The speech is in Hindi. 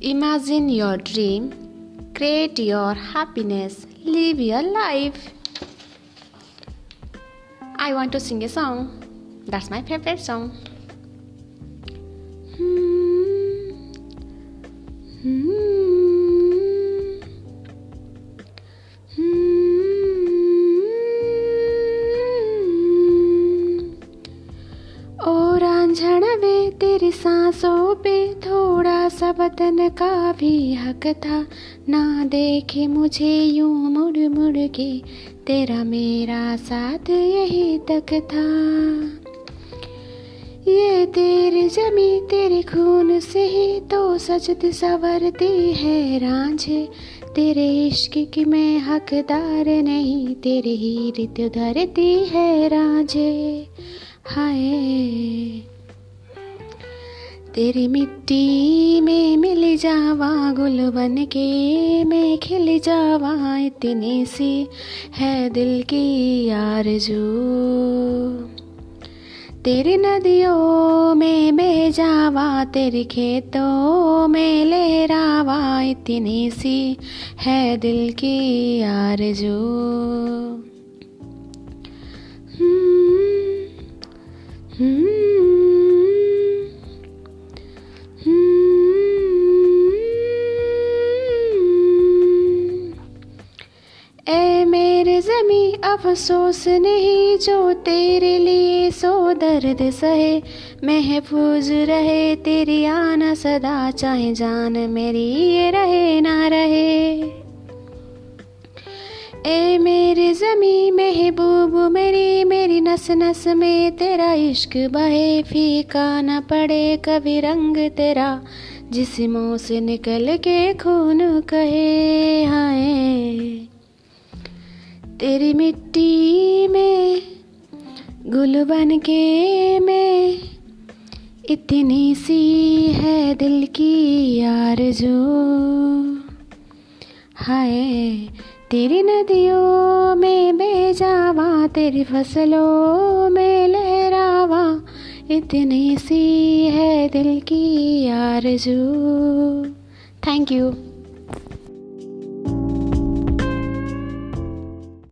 Imagine your dream, create your happiness, live your life. I want to sing a song. That's my favorite song. Hmm. Hmm. तेरी सांसों पे थोड़ा सा बदन का भी हक था। ना देखे मुझे यूँ मुड़ मुड़ के, तेरा मेरा साथ यही तक था। ये तेरी जमी तेरे खून से ही तो सजद सवरती है रांझे। तेरे इश्क की मैं हकदार नहीं, तेरे ही रित धरती है रांझे। हाय तेरी मिट्टी में मिल जावा गुल बन के, मैं खिल जावा इतनी सी, है दिल की आरज़ू। तेरी नदियों में बह जावा, तेरे खेतों में लहरावा इतनी सी, है दिल की आरज़ू। हम्म हम्म। जमी अफसोस नहीं, जो तेरे लिए सो दर्द सहे। महफूज रहे तेरी आना सदा, चाहे जान मेरी ये रहे ना रहे। ए मेरे जमी महबूब, मेरी मेरी नस नस में तेरा इश्क बहे। फीका न पड़े कभी रंग तेरा, जिसमों से निकल के खून कहे, हाय। तेरी मिट्टी में, गुल बन के मैं, इतनी सी है दिल की आरज़ू। हाय, तेरी नदियों में बेजावा, तेरी फ़सलों में लहरावा, इतनी सी है दिल की आरज़ू। Thank you